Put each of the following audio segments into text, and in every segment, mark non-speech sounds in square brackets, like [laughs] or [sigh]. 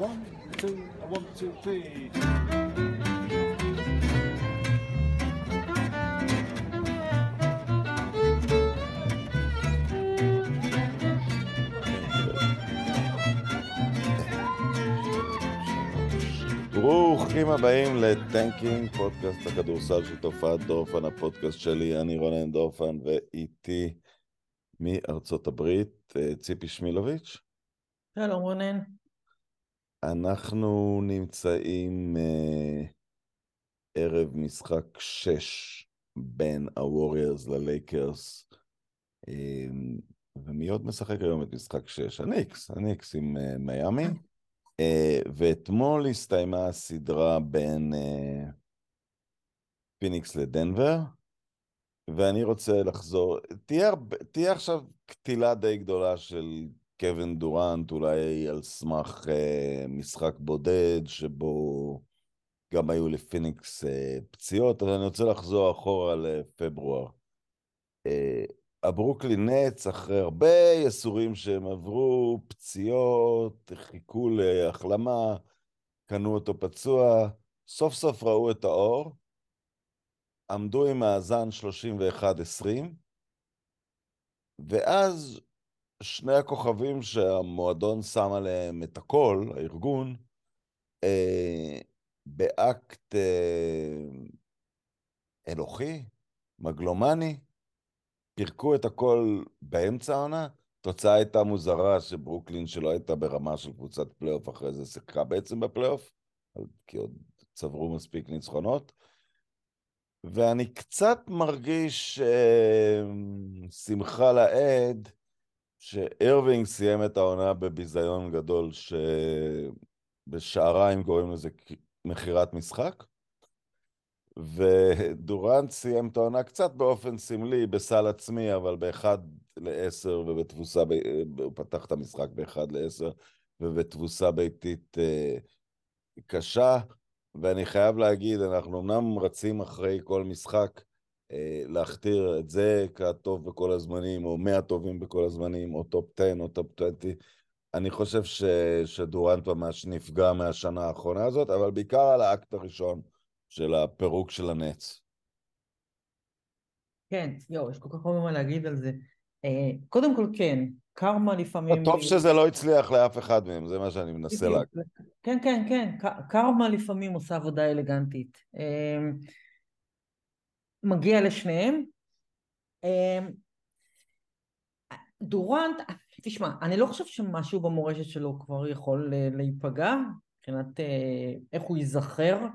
one, two, one, two, three. ברוכים הבאים לטנקינג, פודקאסט הכדורסל של תופעת דורפן, הפודקאסט שלי, אני רונן דורפן, ואיתי מארצות הברית, אה, ציפי שמילוביץ'. שלום רונן. אנחנו נמצאים אה, ערב משחק 6 בין הווריירס ללייקרס, אה, ומי עוד משחק היום את משחק 6? הניקס, הניקס עם אה, מיאמי. אה, ואתמול הסתיימה הסדרה בין אה, פיניקס לדנבר, ואני רוצה לחזור, תהיה, תהיה עכשיו קטילה די גדולה של קווין דורנט, אולי על סמך uh, משחק בודד, שבו גם היו לפיניקס uh, פציעות, אבל אני רוצה לחזור אחורה לפברואר. Uh, הברוקלין נץ, אחרי הרבה יסורים שהם עברו, פציעות, חיכו להחלמה, קנו אותו פצוע, סוף סוף ראו את האור, עמדו עם מאזן 31-20, ואז שני הכוכבים שהמועדון שם עליהם את הכל, הארגון, אה, באקט אה, אלוהי, מגלומני, פירקו את הכל באמצע העונה, התוצאה הייתה מוזרה שברוקלין שלא הייתה ברמה של קבוצת פלייאוף, אחרי זה שיחקה בעצם בפלייאוף, כי עוד צברו מספיק ניצחונות. ואני קצת מרגיש אה, שמחה לאיד שארווינג סיים את העונה בביזיון גדול, שבשעריים קוראים לזה מכירת משחק. ודורנט סיים את העונה קצת באופן סמלי, בסל עצמי, אבל באחד לעשר ובתבוסה, ב... הוא פתח את המשחק באחד לעשר, ובתבוסה ביתית אה, קשה, ואני חייב להגיד, אנחנו אמנם רצים אחרי כל משחק להכתיר את זה כהטוב בכל הזמנים, או מהטובים בכל הזמנים, או טופ 10 או טופ 20, אני חושב ש... שדורנט ממש נפגע מהשנה האחרונה הזאת, אבל בעיקר על האקט הראשון. של הפירוק של הנץ. כן, יואו, יש כל כך הרבה מה להגיד על זה. אה, קודם כל, כן, קרמה לפעמים... טוב שזה לא הצליח לאף אחד מהם, זה מה שאני מנסה להגיד. כן, כן, כן, קרמה לפעמים עושה עבודה אלגנטית. אה, מגיע לשניהם. אה, דורנט, תשמע, אני לא חושב שמשהו במורשת שלו כבר יכול להיפגע, מבחינת איך הוא ייזכר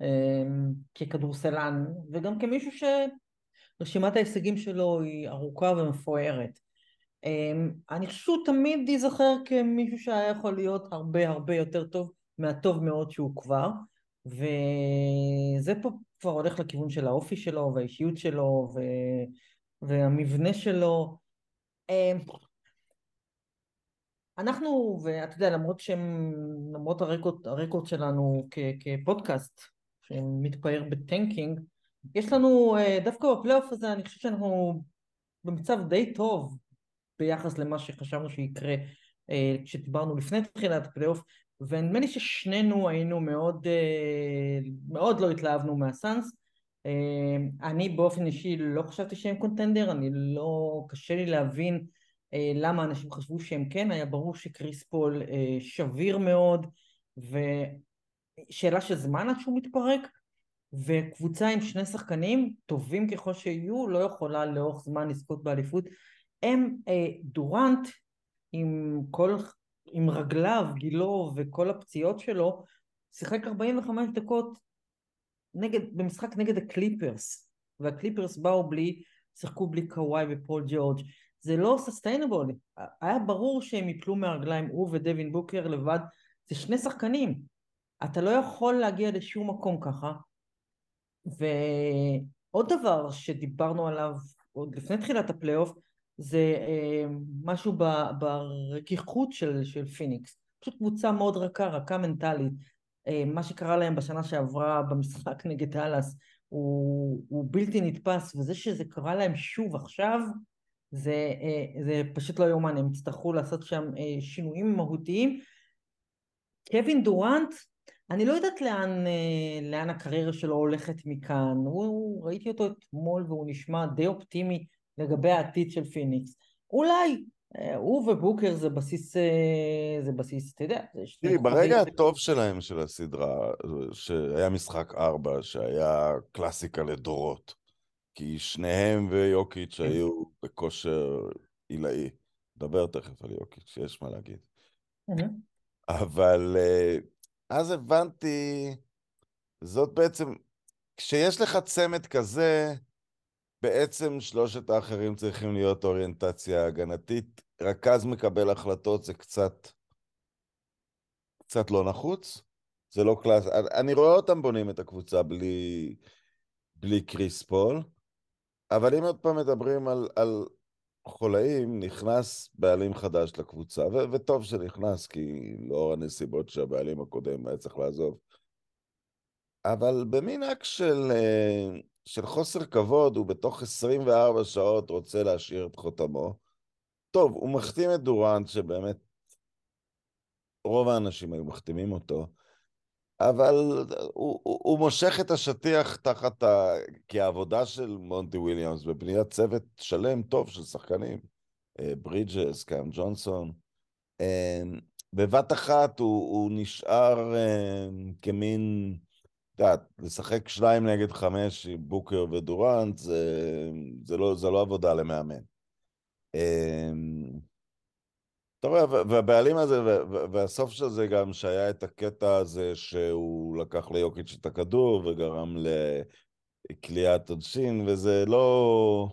אמ, ככדורסלן, וגם כמישהו שרשימת ההישגים שלו היא ארוכה ומפוארת. אמ, אני חושב שהוא תמיד ייזכר כמישהו שהיה יכול להיות הרבה הרבה יותר טוב מהטוב מאוד שהוא כבר, וזה פה כבר הולך לכיוון של האופי שלו והאישיות שלו ו... והמבנה שלו. אמ, אנחנו, ואתה יודע, למרות שהם, למרות הרקורד, הרקורד שלנו כ, כפודקאסט, שמתפאר ב tanking, יש לנו אה, דווקא בפלייאוף הזה אני חושב שאנחנו במצב די טוב ביחס למה שחשבנו שיקרה אה, כשדיברנו לפני תחילת הפלייאוף ונדמה לי ששנינו היינו מאוד אה, מאוד לא התלהבנו מהסאנס אני באופן אישי לא חשבתי שהם contender אני לא קשה לי להבין למה אנשים חשבו שהם כן היה ברור שקריס פול שביר מאוד ו... שאלה של זמן עד שהוא מתפרק, וקבוצה עם שני שחקנים, טובים ככל שיהיו, לא יכולה לאורך זמן לזכות באליפות. הם אה, דורנט, עם כל, עם רגליו, גילו וכל הפציעות שלו, שיחק 45 דקות נגד, במשחק נגד הקליפרס, והקליפרס באו בלי, שיחקו בלי קוואי ופול ג'ורג'. זה לא sustainable, היה ברור שהם יפלו מהרגליים, הוא ודווין בוקר לבד, זה שני שחקנים, אתה לא יכול להגיע לשום מקום ככה. ועוד דבר שדיברנו עליו עוד לפני תחילת הפלייאוף, זה אה, משהו ברכיכות של, של פיניקס. פשוט קבוצה מאוד רכה, רכה מנטלית. אה, מה שקרה להם בשנה שעברה במשחק נגד דאלאס הוא, הוא בלתי נתפס, וזה שזה קרה להם שוב עכשיו, זה, אה, זה פשוט לא יאומן, הם יצטרכו לעשות שם אה, שינויים מהותיים. קווין דורנט, אני לא יודעת לאן, אה, לאן הקריירה שלו הולכת מכאן. הוא, ראיתי אותו אתמול והוא נשמע די אופטימי לגבי העתיד של פיניקס. אולי אה, הוא ובוקר זה בסיס, אה, זה בסיס, אתה יודע. תראי, ברגע הטוב שלהם של הסדרה, שהיה משחק ארבע, שהיה קלאסיקה לדורות, כי שניהם ויוקיץ' כן. היו בכושר עילאי. נדבר תכף על יוקיץ', יש מה להגיד. אבל אה, אז הבנתי, זאת בעצם, כשיש לך צמד כזה, בעצם שלושת האחרים צריכים להיות אוריינטציה הגנתית. רכז מקבל החלטות זה קצת, קצת לא נחוץ. זה לא קלאס... אני רואה אותם בונים את הקבוצה בלי, בלי קריס פול, אבל אם עוד פעם מדברים על, על חולאים, נכנס בעלים חדש לקבוצה, ו- וטוב שנכנס, כי לאור הנסיבות שהבעלים הקודם היה צריך לעזוב. אבל במין אקט של, אה, של חוסר כבוד, הוא בתוך 24 שעות רוצה להשאיר את חותמו. טוב, הוא מחתים את דורנט, שבאמת רוב האנשים היו מחתימים אותו, אבל הוא, הוא, הוא מושך את השטיח תחת ה... כי העבודה של מונטי וויליאמס בבניית צוות שלם טוב של שחקנים, אה, ברידג'ס, קאם ג'ונסון, אה, בבת אחת הוא, הוא נשאר אה, כמין, יודעת, לשחק שניים נגד חמש עם בוקר ודורנט, זה, זה, לא, זה לא עבודה למאמן. אתה רואה, והבעלים הזה, והסוף של זה גם שהיה את הקטע הזה שהוא לקח ליוקיץ' את הכדור וגרם לקליעת עודשין, וזה לא...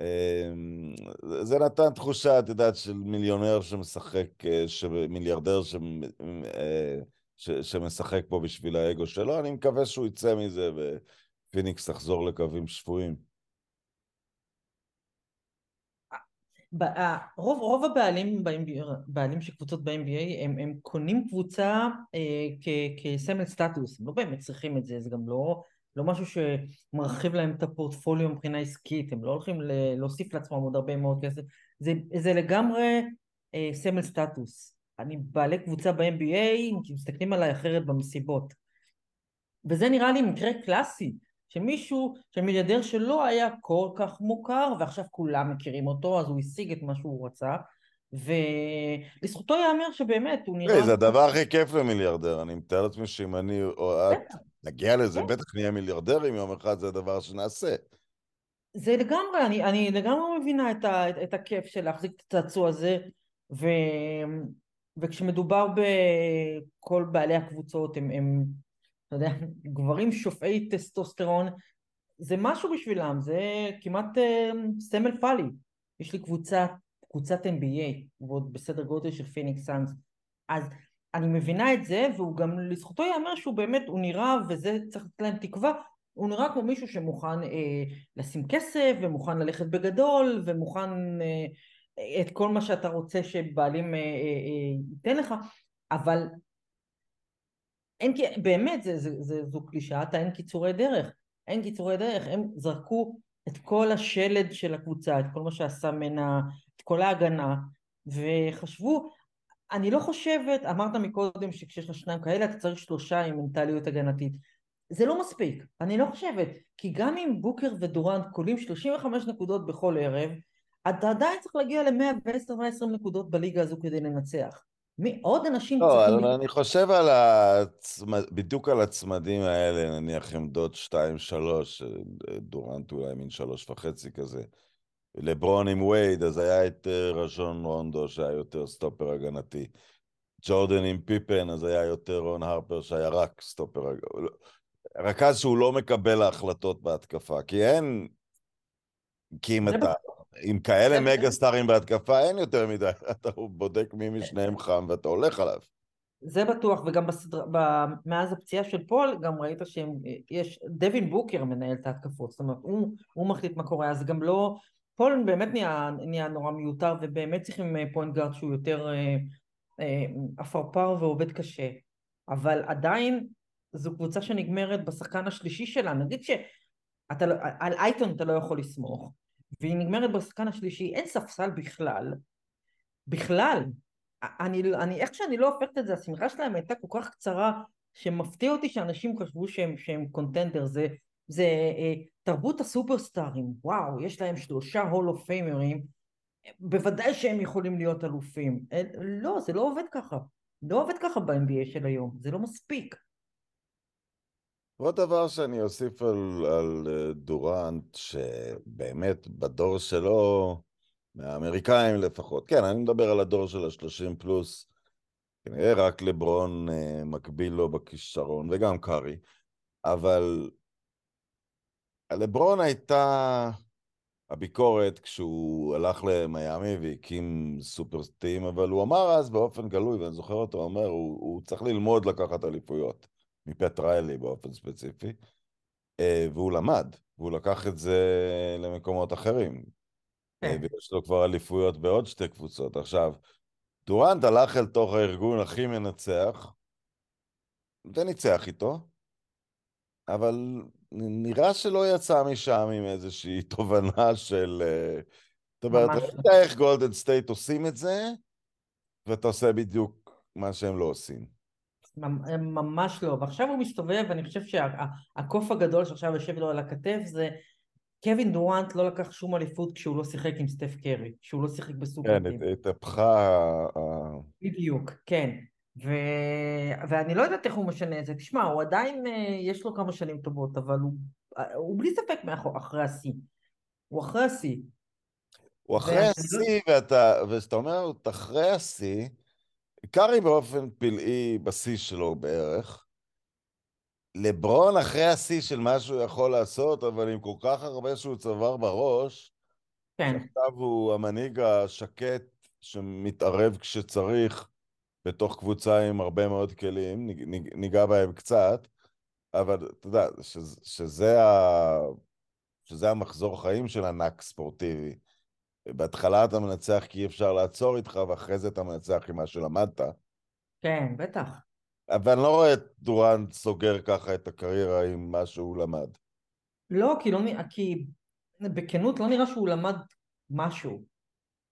אמ, זה נתן תחושה, את יודעת, של מיליונר שמשחק, מיליארדר ש... אה, ש... שמשחק פה בשביל האגו שלו, אני מקווה שהוא יצא מזה ופיניקס תחזור לקווים שפויים. רוב, רוב הבעלים בעלים של קבוצות ב-NBA הם, הם קונים קבוצה אה, כ, כסמל סטטוס, הם לא באמת צריכים את זה, זה גם לא, לא משהו שמרחיב להם את הפורטפוליו מבחינה עסקית, הם לא הולכים ל, להוסיף לעצמם עוד הרבה מאוד כסף, זה, זה לגמרי אה, סמל סטטוס. אני בעלי קבוצה ב-NBA, מסתכלים עליי אחרת במסיבות. וזה נראה לי מקרה קלאסי שמישהו, שמיליארדר שלא היה כל כך מוכר ועכשיו כולם מכירים אותו אז הוא השיג את מה שהוא רצה ולזכותו ייאמר שבאמת הוא נראה... זה הדבר הכי כיף למיליארדר, אני מתאר לעצמי שאם אני או את נגיע לזה, בטח נהיה מיליארדרים יום אחד, זה הדבר שנעשה. זה לגמרי, אני, אני לגמרי מבינה את, ה, את, את הכיף של להחזיק את הצעצוע הזה ו, וכשמדובר בכל בעלי הקבוצות הם, הם אתה יודע, [laughs] גברים שופעי טסטוסטרון, זה משהו בשבילם, זה כמעט אה, סמל פאלי. יש לי קבוצה, קבוצת NBA, ועוד בסדר גודל של פיניקס סאנס, אז אני מבינה את זה, והוא גם לזכותו ייאמר שהוא באמת, הוא נראה, וזה צריך לתת להם תקווה, הוא נראה כמו מישהו שמוכן אה, לשים כסף, ומוכן ללכת בגדול, ומוכן אה, את כל מה שאתה רוצה שבעלים אה, אה, אה, ייתן לך, אבל אין, באמת, זה, זה, זה, זו קלישאת האין קיצורי דרך. אין קיצורי דרך, הם זרקו את כל השלד של הקבוצה, את כל מה שעשה ממנה, את כל ההגנה, וחשבו, אני לא חושבת, אמרת מקודם שכשיש לך שניים כאלה אתה צריך שלושה עם מנטליות הגנתית. זה לא מספיק, אני לא חושבת, כי גם אם בוקר ודורנט קולים 35 נקודות בכל ערב, אתה עדיין צריך להגיע ל-110-120 נקודות בליגה הזו כדי לנצח. מי עוד אנשים לא, צריכים... לא, אבל אני חושב על הצמד... בדיוק על הצמדים האלה, נניח עמדות 2-3, דורנט אולי מין 3.5 כזה. לברון עם וייד, אז היה את אה, רז'ון רונדו שהיה יותר סטופר הגנתי. ג'ורדן עם פיפן, אז היה יותר רון הרפר שהיה רק סטופר הגנתי. רכז שהוא לא מקבל ההחלטות בהתקפה, כי אין... כי אם אתה... עם כאלה כן, מגה סטארים בהתקפה אין יותר מדי, [laughs] אתה בודק מי משניהם חם ואתה הולך עליו. זה בטוח, וגם בסדר, ב, מאז הפציעה של פול גם ראית שיש, דווין בוקר מנהל את ההתקפות, זאת אומרת הוא, הוא מחליט מה קורה, אז גם לא, פול באמת נהיה, נהיה נורא מיותר ובאמת צריכים point guard שהוא יותר אה, אה, אפרפר ועובד קשה, אבל עדיין זו קבוצה שנגמרת בשחקן השלישי שלה, נגיד שעל לא, אייטון אתה לא יכול לסמוך, והיא נגמרת בשחקן השלישי, אין ספסל בכלל, בכלל, אני, אני, איך שאני לא הופכת את זה, השמחה שלהם הייתה כל כך קצרה, שמפתיע אותי שאנשים חשבו שהם, שהם קונטנדר, זה, זה אה, תרבות הסופרסטארים, וואו, יש להם שלושה הולו פיימרים, בוודאי שהם יכולים להיות אלופים. אה, לא, זה לא עובד ככה. לא עובד ככה ב-NBA של היום, זה לא מספיק. עוד דבר שאני אוסיף על, על אה, דורנט, שבאמת בדור שלו, מהאמריקאים לפחות, כן, אני מדבר על הדור של השלושים פלוס, כנראה רק לברון אה, מקביל לו בכישרון, וגם קארי, אבל לברון הייתה הביקורת כשהוא הלך למיאמי והקים סופרסטים, אבל הוא אמר אז באופן גלוי, ואני זוכר אותו אומר, הוא, הוא צריך ללמוד לקחת אליפויות. מפט ריילי באופן ספציפי, אה, והוא למד, והוא לקח את זה למקומות אחרים. אה, כן. ויש לו כבר אליפויות בעוד שתי קבוצות. עכשיו, דורנט הלך אל תוך הארגון הכי מנצח, וניצח איתו, אבל נראה שלא יצא משם עם איזושהי [laughs] תובנה של... אה, זאת אומרת, ראית לא. איך גולדן סטייט עושים את זה, ואתה עושה בדיוק מה שהם לא עושים. ממש לא, ועכשיו הוא מסתובב ואני חושב שהקוף הגדול שעכשיו יושב לו על הכתף זה קווין דורנט לא לקח שום אליפות כשהוא לא שיחק עם סטף קרי, כשהוא לא שיחק בסופרטים. כן, התהפכה... בדיוק, כן. ו... ואני לא יודעת איך הוא משנה את זה. תשמע, הוא עדיין, אה, יש לו כמה שנים טובות, אבל הוא, הוא בלי ספק מאחור, אחרי השיא. הוא אחרי השיא. הוא אחרי לא- השיא. ואתה, וכשאתה אומר, אחרי השיא, קארי באופן פלאי בשיא שלו בערך. לברון אחרי השיא של מה שהוא יכול לעשות, אבל עם כל כך הרבה שהוא צבר בראש, כן. עכשיו הוא המנהיג השקט שמתערב כשצריך בתוך קבוצה עם הרבה מאוד כלים, ניגע בהם קצת, אבל אתה יודע, שזה, שזה, ה... שזה המחזור חיים של ענק ספורטיבי. בהתחלה אתה מנצח כי אי אפשר לעצור איתך, ואחרי זה אתה מנצח עם מה שלמדת. כן, בטח. אבל אני לא רואה את דורנט סוגר ככה את הקריירה עם מה שהוא למד. לא, כי, לא, כי בכנות לא נראה שהוא למד משהו.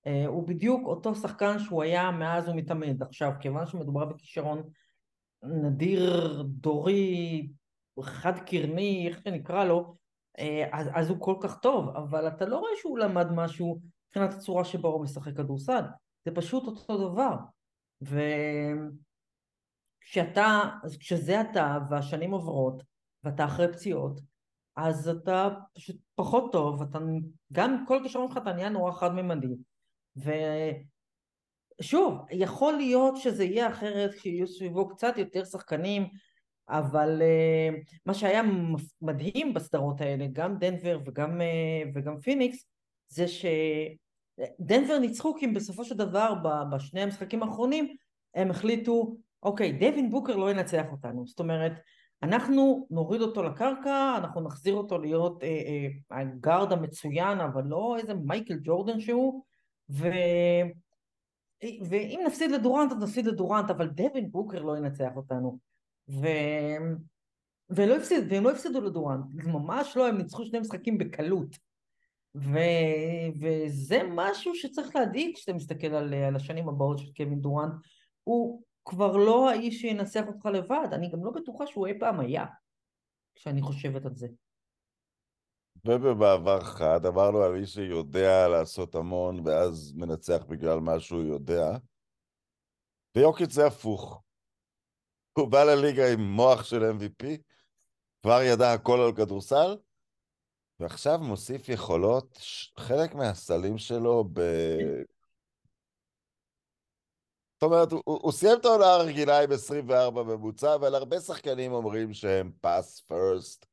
Uh, הוא בדיוק אותו שחקן שהוא היה מאז ומתמיד. עכשיו, כיוון שמדובר בכישרון נדיר, דורי, חד קרני, איך שנקרא לו, uh, אז, אז הוא כל כך טוב, אבל אתה לא רואה שהוא למד משהו מבחינת הצורה שבה הוא משחק כדורסל. זה פשוט אותו דבר. וכשאתה, כשזה אתה והשנים עוברות, ואתה אחרי פציעות, אז אתה פשוט פחות טוב, אתה גם כל כישרון שלך אתה נהיה נורא חד-ממדי. ושוב, יכול להיות שזה יהיה אחרת כשיהיו סביבו קצת יותר שחקנים, אבל uh, מה שהיה מדהים בסדרות האלה, גם דנבר וגם, uh, וגם פיניקס, זה שדנבר ניצחו כי בסופו של דבר בשני המשחקים האחרונים הם החליטו אוקיי דווין בוקר לא ינצח אותנו. זאת אומרת אנחנו נוריד אותו לקרקע אנחנו נחזיר אותו להיות אה, אה, הגארד המצוין אבל לא איזה מייקל ג'ורדן שהוא ו... ואם נפסיד לדורנט אז נפסיד לדורנט אבל דווין בוקר לא ינצח אותנו. ו... ולא הפסיד, והם לא הפסידו לדורנט, ממש לא, הם ניצחו שני משחקים בקלות. ו, וזה משהו שצריך להדאיג כשאתה מסתכל על, על השנים הבאות של קווין דורנט. הוא כבר לא האיש שינצח אותך לבד, אני גם לא בטוחה שהוא אי פעם היה, כשאני חושבת על זה. ובמעבר חד אמרנו על איש שיודע לעשות המון ואז מנצח בגלל מה שהוא יודע. ויוקיץ' זה הפוך. הוא בא לליגה עם מוח של MVP, כבר ידע הכל על כדורסל, ועכשיו מוסיף יכולות, חלק מהסלים שלו ב... זאת אומרת, הוא, הוא סיים את העונה הרגילה עם 24 ממוצע, אבל הרבה שחקנים אומרים שהם pass first.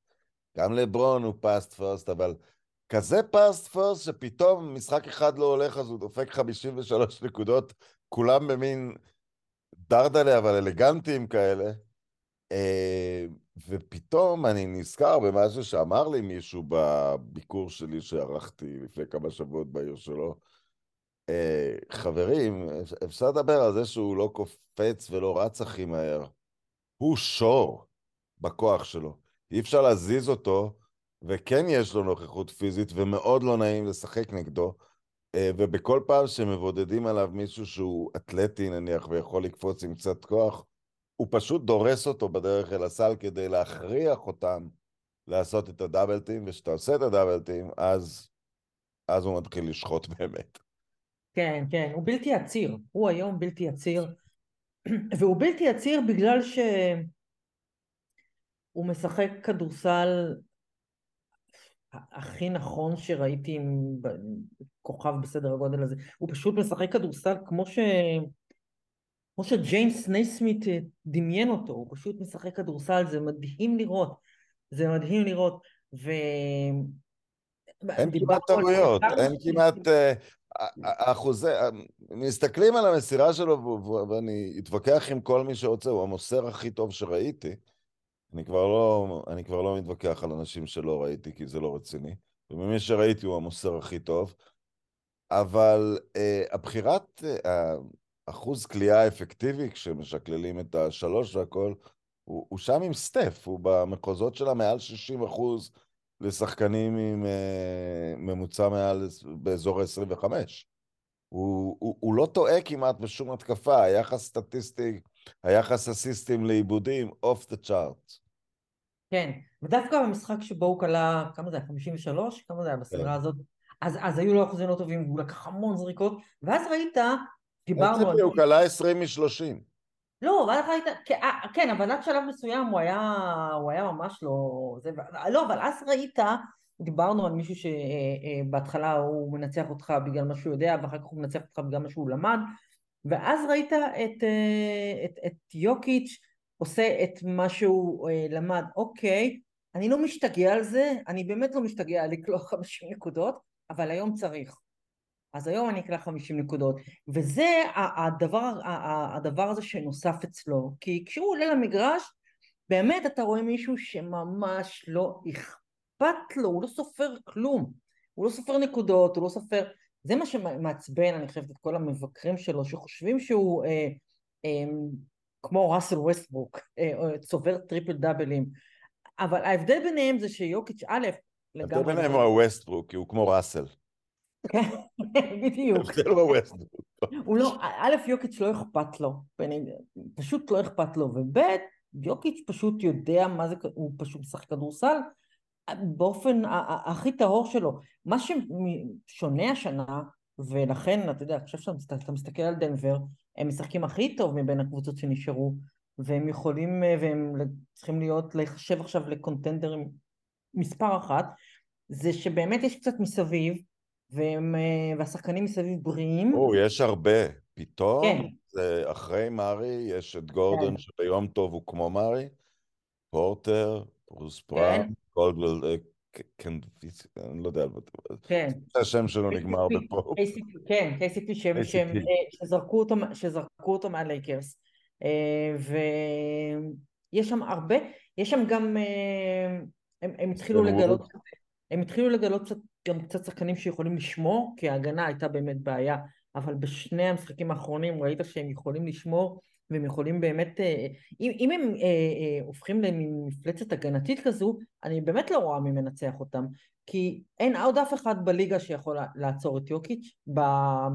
גם לברון הוא pass first, אבל כזה pass first שפתאום משחק אחד לא הולך אז הוא דופק 53 נקודות, כולם במין דרדלה אבל אלגנטיים כאלה. ופתאום אני נזכר במשהו שאמר לי מישהו בביקור שלי שערכתי לפני כמה שבועות בעיר שלו. אה, חברים, אפשר לדבר על זה שהוא לא קופץ ולא רץ הכי מהר. הוא שור בכוח שלו. אי אפשר להזיז אותו, וכן יש לו נוכחות פיזית, ומאוד לא נעים לשחק נגדו. אה, ובכל פעם שמבודדים עליו מישהו שהוא אתלטי נניח ויכול לקפוץ עם קצת כוח, הוא פשוט דורס אותו בדרך אל הסל כדי להכריח אותם לעשות את הדאבלטים, וכשאתה עושה את הדאבלטים, אז, אז הוא מתחיל לשחוט באמת. כן, כן, הוא בלתי עציר, הוא היום בלתי עציר, והוא בלתי עציר בגלל שהוא משחק כדורסל הכי נכון שראיתי עם כוכב בסדר הגודל הזה, הוא פשוט משחק כדורסל כמו ש... כמו שג'יימס נייסמית דמיין אותו, הוא פשוט משחק כדורסל, זה מדהים לראות, זה מדהים לראות, ו... אין כמעט טעויות, אין כמעט... אה, אחוזי, מסתכלים על המסירה שלו, ואני אתווכח עם כל מי שרוצה, הוא המוסר הכי טוב שראיתי. אני כבר לא, אני כבר לא מתווכח על אנשים שלא ראיתי, כי זה לא רציני. וממי שראיתי הוא המוסר הכי טוב. אבל uh, הבחירת, uh, אחוז כליאה האפקטיבי, כשמשקללים את השלוש והכל, הוא, הוא שם עם סטף, הוא במחוזות שלה מעל 60 אחוז לשחקנים עם uh, ממוצע מעל, באזור ה-25. הוא, הוא, הוא לא טועה כמעט בשום התקפה, היחס סטטיסטי, היחס אסיסטים לעיבודים, אוף דה צ'ארט. כן, ודווקא במשחק שבו הוא כלה, כמה זה היה? 53? כמה זה היה בסדרה כן. הזאת? אז, אז היו לו אחוזים לא טובים, והוא לקח המון זריקות, ואז ראית, דיברנו על... הוא כלה 20 מ-30. לא, ואז ראית, כן, אה, כן, אבל עד שלב מסוים הוא היה, הוא היה ממש לא... זה, לא, אבל אז ראית, דיברנו על מישהו שבהתחלה אה, אה, הוא מנצח אותך בגלל מה שהוא יודע, ואחר כך הוא מנצח אותך בגלל מה שהוא למד, ואז ראית את, את, את יוקיץ' עושה את מה שהוא למד, אוקיי, אני לא משתגע על זה, אני באמת לא משתגע על לקלוע 50 נקודות, אבל היום צריך. אז היום אני אקלע 50 נקודות, וזה הדבר, הדבר הזה שנוסף אצלו, כי כשהוא עולה למגרש, באמת אתה רואה מישהו שממש לא אכפת לו, הוא לא סופר כלום, הוא לא סופר נקודות, הוא לא סופר, זה מה שמעצבן אני חושבת את כל המבקרים שלו, שחושבים שהוא אה, אה, כמו ראסל ווסטברוק, אה, צובר טריפל דאבלים, אבל ההבדל ביניהם זה שיוקיץ' א', לגמרי... ההבדל ביניהם הוא הווסטברוק, כי הוא כמו ראסל. כן, [laughs] בדיוק. ההבדל הוא הווסטברוק. הוא לא, א', יוקיץ' לא אכפת לו, פשוט לא אכפת לו, וב', יוקיץ' פשוט יודע מה זה, הוא פשוט משחק כדורסל באופן הכי טהור שלו. מה ששונה השנה, ולכן, אתה יודע, עכשיו שאתה מסתכל על דנבר, הם משחקים הכי טוב מבין הקבוצות שנשארו, והם יכולים, והם צריכים להיות, להיחשב עכשיו לקונטנדרים מספר אחת, זה שבאמת יש קצת מסביב, והם, והשחקנים מסביב בריאים. או, יש הרבה. פתאום, כן. זה אחרי מארי, יש את גורדון, כן. שביום טוב הוא כמו מארי, פורטר, ברוס פראם, כן. גולדוול, כן, אני לא יודע, כן. השם שלו נגמר בפה. כן, KCP שזרקו אותו מהלייקרס. אה, ויש שם הרבה, יש שם גם, אה, הם התחילו לגלות, הם התחילו לגלות גם קצת שחקנים שיכולים לשמור, כי ההגנה הייתה באמת בעיה, אבל בשני המשחקים האחרונים ראית שהם יכולים לשמור והם יכולים באמת, אה, אם, אם הם אה, אה, הופכים למפלצת הגנתית כזו, אני באמת לא רואה מי מנצח אותם, כי אין עוד אף אחד בליגה שיכול לעצור את יוקיץ'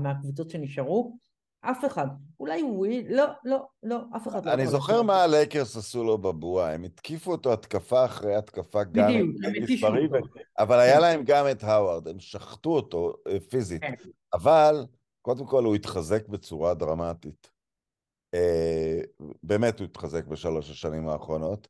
מהקבוצות שנשארו, אף אחד. אולי וויל, לא, לא, לא, אף אחד לא אני זוכר מה הלייקרס עשו לו בבועה, הם התקיפו אותו התקפה אחרי התקפה גם... בדיוק, הם התקיפו אותו. אבל היה להם גם את הווארד, הם שחטו אותו פיזית. כן. אבל, קודם כל הוא התחזק בצורה דרמטית. אה, באמת הוא התחזק בשלוש השנים האחרונות.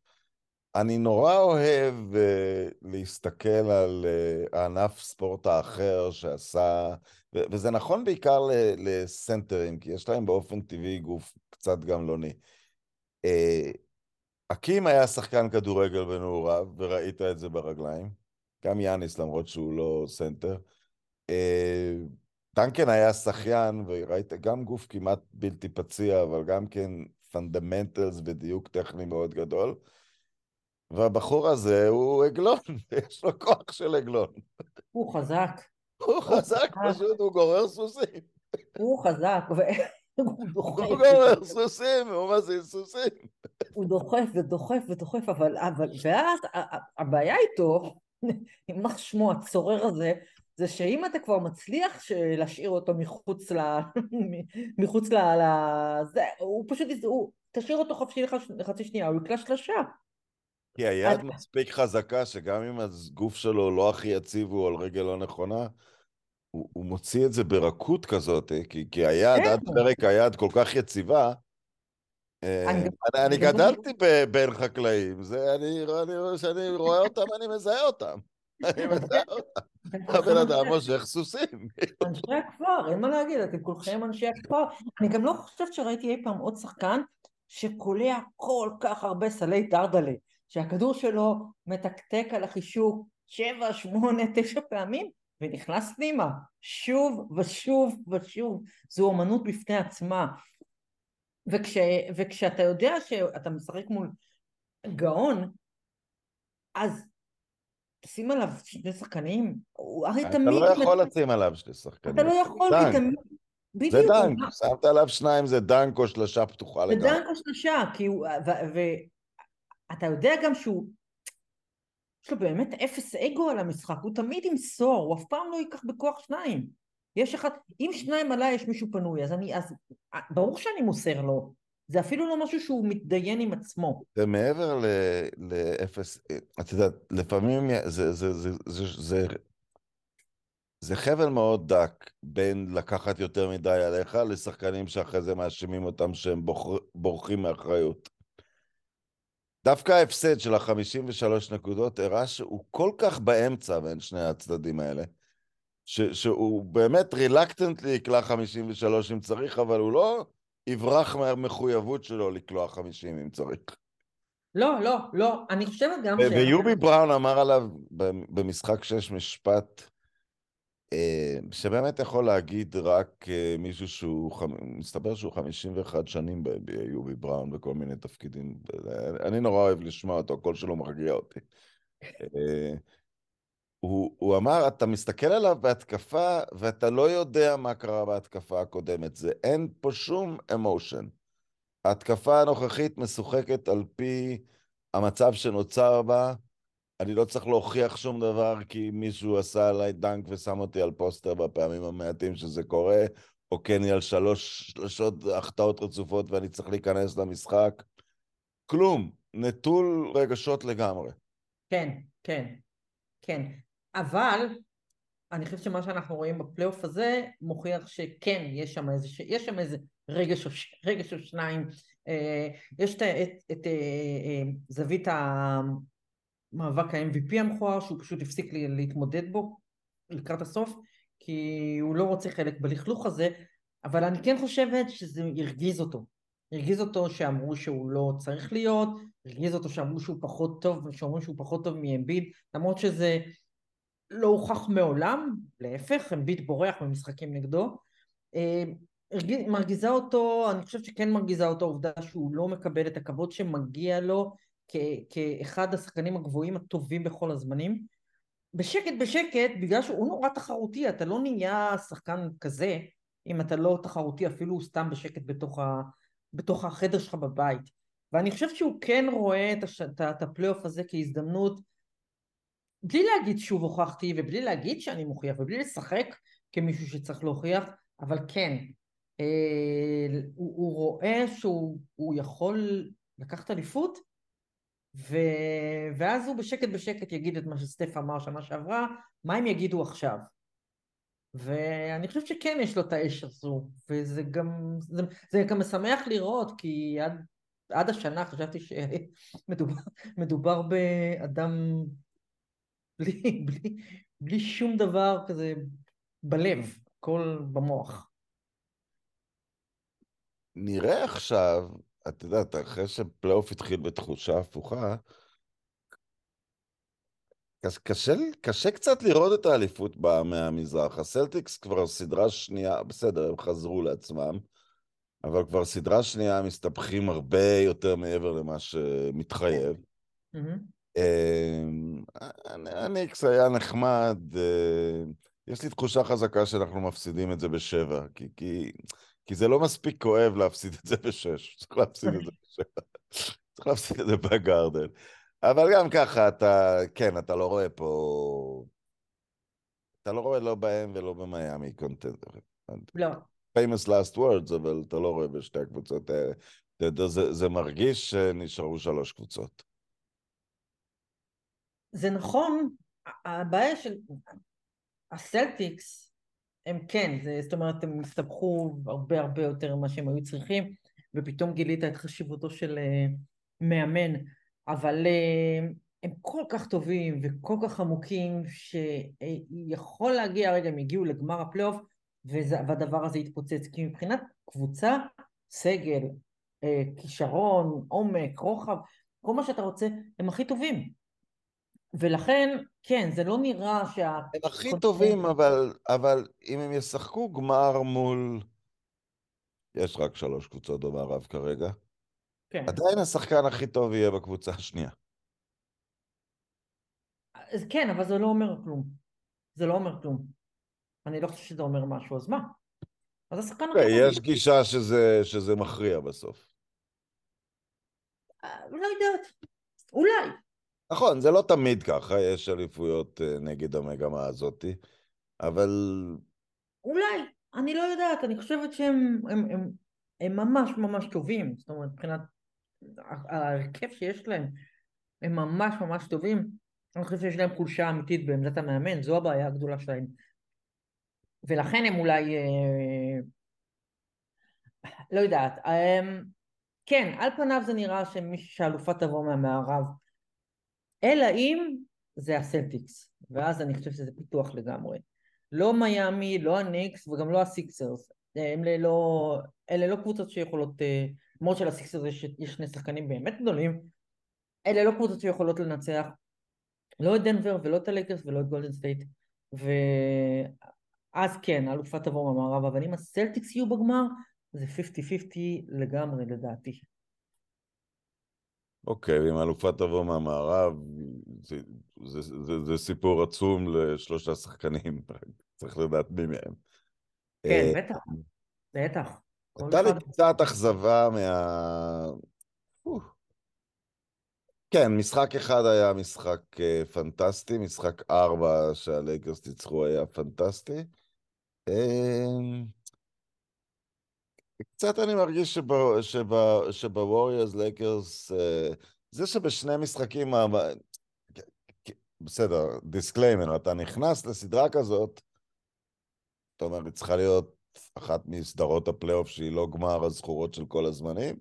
אני נורא אוהב uh, להסתכל על uh, הענף ספורט האחר שעשה, ו- וזה נכון בעיקר לסנטרים, כי יש להם באופן טבעי גוף קצת גמלוני. Uh, אקים היה שחקן כדורגל בנעוריו, וראית את זה ברגליים. גם יאניס, למרות שהוא לא סנטר. אה, דנקן היה שחיין, וראית גם גוף כמעט בלתי פציע, אבל גם כן fundamentals ודיוק טכני מאוד גדול. והבחור הזה הוא עגלון, [laughs] יש לו כוח של עגלון. הוא חזק. הוא חזק, פשוט, הוא גורר סוסים. הוא חזק, הוא דוחף. הוא גורר סוסים, הוא מזיז סוסים. הוא דוחף ודוחף ודוחף, אבל, ואז הבעיה איתו, יימח שמו הצורר הזה, זה שאם אתה כבר מצליח להשאיר אותו מחוץ ל... [laughs] מחוץ ל... זה, הוא פשוט, הוא... תשאיר אותו חופשי לח- לחצי שנייה, הוא יקלע שלושה. כי היד מספיק חזקה, שגם אם הגוף שלו לא הכי יציב הוא על רגל לא נכונה, הוא, הוא מוציא את זה ברכות כזאת, אה, כי, כי היד, כן. עד פרק היד כל כך יציבה. אה, אני גדלתי בין חקלאים, זה, אני, כשאני רואה אותם, אני מזהה אותם. [laughs] אני [laughs] מזהה אותם. הבן אדם מושך סוסים. אנשי הכפר, אין מה להגיד, אתם כולכם אנשי הכפר. אני גם לא חושבת שראיתי אי פעם עוד שחקן שקולע כל כך הרבה סלי דרדלה, שהכדור שלו מתקתק על החישוק שבע, שמונה, תשע פעמים, ונכנס פנימה, שוב ושוב ושוב. זו אומנות בפני עצמה. וכש, וכשאתה יודע שאתה משחק מול גאון, אז תשים עליו שני שחקנים, הרי אתה תמיד... לא יכול לשים עליו שני שחקנים. אתה לא יכול. כי תמיד... זה בדיוק, דנק, שמת עליו שניים זה דנק או שלושה פתוחה זה לגמרי. דנק או שלושה, כי הוא... ואתה יודע גם שהוא... יש לו באמת אפס אגו על המשחק, הוא תמיד ימסור, הוא אף פעם לא ייקח בכוח שניים. יש אחד, אם שניים עליי יש מישהו פנוי, אז אני, אז ברור שאני מוסר לו. זה אפילו לא משהו שהוא מתדיין עם עצמו. זה מעבר לאפס, את יודעת, לפעמים זה, זה, זה, זה, זה, זה חבל מאוד דק בין לקחת יותר מדי עליך לשחקנים שאחרי זה מאשימים אותם שהם בוחר, בורחים מאחריות. דווקא ההפסד של ה-53 נקודות הראה שהוא כל כך באמצע בין שני הצדדים האלה, ש, שהוא באמת רילקטנטלי יקלע 53 אם צריך, אבל הוא לא יברח מהמחויבות שלו לקלוע 50 אם צריך. לא, לא, לא, אני חושבת גם ו- ויובי בראון אמר עליו במשחק שש משפט, שבאמת יכול להגיד רק אה, מישהו שהוא, מסתבר שהוא 51 שנים ב- ביובי בראון בכל מיני תפקידים. אה, אני נורא אוהב לשמוע אותו, הקול שלו מרגיע אותי. אה, הוא, הוא אמר, אתה מסתכל עליו בהתקפה, ואתה לא יודע מה קרה בהתקפה הקודמת. זה, אין פה שום אמושן. ההתקפה הנוכחית משוחקת על פי המצב שנוצר בה. אני לא צריך להוכיח שום דבר כי מישהו עשה עליי דנק ושם אותי על פוסטר בפעמים המעטים שזה קורה, או קני על שלוש שלושות החטאות רצופות ואני צריך להיכנס למשחק. כלום. נטול רגשות לגמרי. כן, כן, כן. אבל אני חושבת שמה שאנחנו רואים בפלייאוף הזה מוכיח שכן, יש שם איזה, יש שם איזה רגש, רגש או שניים. אה, יש את, את, את אה, אה, זווית המאבק ה-MVP המכוער, שהוא פשוט הפסיק להתמודד בו לקראת הסוף, כי הוא לא רוצה חלק בלכלוך הזה, אבל אני כן חושבת שזה הרגיז אותו. הרגיז אותו שאמרו שהוא לא צריך להיות, הרגיז אותו שאמרו שהוא פחות טוב, שאומרים שהוא פחות טוב מאמביד, למרות שזה לא הוכח מעולם, להפך, אמביד בורח במשחקים נגדו. אה, מרגיזה אותו, אני חושבת שכן מרגיזה אותו העובדה שהוא לא מקבל את הכבוד שמגיע לו כאחד השחקנים הגבוהים הטובים בכל הזמנים. בשקט בשקט, בגלל שהוא נורא תחרותי, אתה לא נהיה שחקן כזה אם אתה לא תחרותי אפילו סתם בשקט בתוך, ה, בתוך החדר שלך בבית. ואני חושבת שהוא כן רואה את, הש, את, את הפלייאוף הזה כהזדמנות, בלי להגיד שוב הוכחתי ובלי להגיד שאני מוכיח ובלי לשחק כמישהו שצריך להוכיח, אבל כן, אה, הוא, הוא רואה שהוא הוא יכול לקחת אליפות ו... ואז הוא בשקט בשקט יגיד את מה שסטף אמר שנה שעברה, מה הם יגידו עכשיו? ואני חושבת שכן יש לו את האש הזו, וזה גם, זה, זה גם משמח לראות, כי עד, עד השנה חשבתי שמדובר מדובר באדם בלי, בלי, בלי שום דבר כזה בלב, הכל במוח. נראה עכשיו, את יודעת, אחרי שפלייאוף התחיל בתחושה הפוכה, קש- קשה, קשה קצת לראות את האליפות באה מהמזרח. הסלטיקס כבר סדרה שנייה, בסדר, הם חזרו לעצמם, אבל כבר סדרה שנייה מסתבכים הרבה יותר מעבר למה שמתחייב. מהמם. אמ, הניקס היה נחמד, אה, יש לי תחושה חזקה שאנחנו מפסידים את זה בשבע, כי, כי, זה לא מספיק כואב להפסיד את זה בשש, צריך להפסיד את זה בשבע, צריך להפסיד את זה בגרדן. אבל גם ככה, אתה, כן, אתה לא רואה פה... אתה לא רואה לא בהם ולא במיאמי קונטנדר. לא. famous last words, אבל אתה לא רואה בשתי הקבוצות האלה. אתה יודע, זה, זה מרגיש שנשארו שלוש קבוצות. זה נכון, הבעיה של הסלטיקס, הם כן, זה, זאת אומרת, הם הסתבכו הרבה הרבה יותר ממה שהם היו צריכים, ופתאום גילית את חשיבותו של uh, מאמן, אבל uh, הם כל כך טובים וכל כך עמוקים, שיכול להגיע, רגע, הם הגיעו לגמר הפלייאוף, והדבר הזה יתפוצץ, כי מבחינת קבוצה, סגל, אה, כישרון, עומק, רוחב, כל מה שאתה רוצה, הם הכי טובים. ולכן, כן, זה לא נראה שה... הם הכי טובים, אבל, אבל אם הם ישחקו גמר מול... יש רק שלוש קבוצות במערב כרגע. כן. עדיין השחקן הכי טוב יהיה בקבוצה השנייה. אז כן, אבל זה לא אומר כלום. זה לא אומר כלום. אני לא חושב שזה אומר משהו, אז מה? אז השחקן הכי טוב... יש גישה שזה, שזה מכריע בסוף. אה, לא יודעת. אולי. נכון, זה לא תמיד ככה, יש אליפויות אה, נגד המגמה הזאתי, אבל... אולי. אני לא יודעת, אני חושבת שהם הם, הם, הם ממש ממש טובים. זאת אומרת, מבחינת ההרכב שיש להם, הם ממש ממש טובים. אני חושב שיש להם חולשה אמיתית בעמדת המאמן, זו הבעיה הגדולה שלהם. ולכן הם אולי... אה, לא יודעת. אה, כן, על פניו זה נראה שמי שהאלופה תבוא מהמערב. אלא אם זה הסלטיקס, ואז אני חושב שזה פתוח לגמרי. לא מיאמי, לא הניקס וגם לא הסיקסרס. אלה לא, אלה לא קבוצות שיכולות, אה, למרות שלסיקסרס יש, יש שני שחקנים באמת גדולים, אלה לא קבוצות שיכולות לנצח לא את דנבר ולא את הלייקרס ולא את גולדן סטייט. ואז כן, האלופה תבוא מהמערב, אבל אם הסלטיקס יהיו בגמר, זה 50-50 לגמרי לדעתי. אוקיי, ואם האלופה תבוא מהמערב, זה, זה, זה, זה, סיפור עצום לשלושה שחקנים, [laughs] צריך לדעת מי מהם. כן, בטח, בטח. הייתה לי קצת אכזבה מה... כן, משחק אחד היה משחק uh, פנטסטי, משחק ארבע שהלייקרס ניצחו היה פנטסטי. קצת אני מרגיש שבווריורס לייקרס, אה, זה שבשני משחקים, בסדר, disclaimer, אתה נכנס לסדרה כזאת, אתה אומר, היא צריכה להיות אחת מסדרות הפלייאוף שהיא לא גמר הזכורות של כל הזמנים.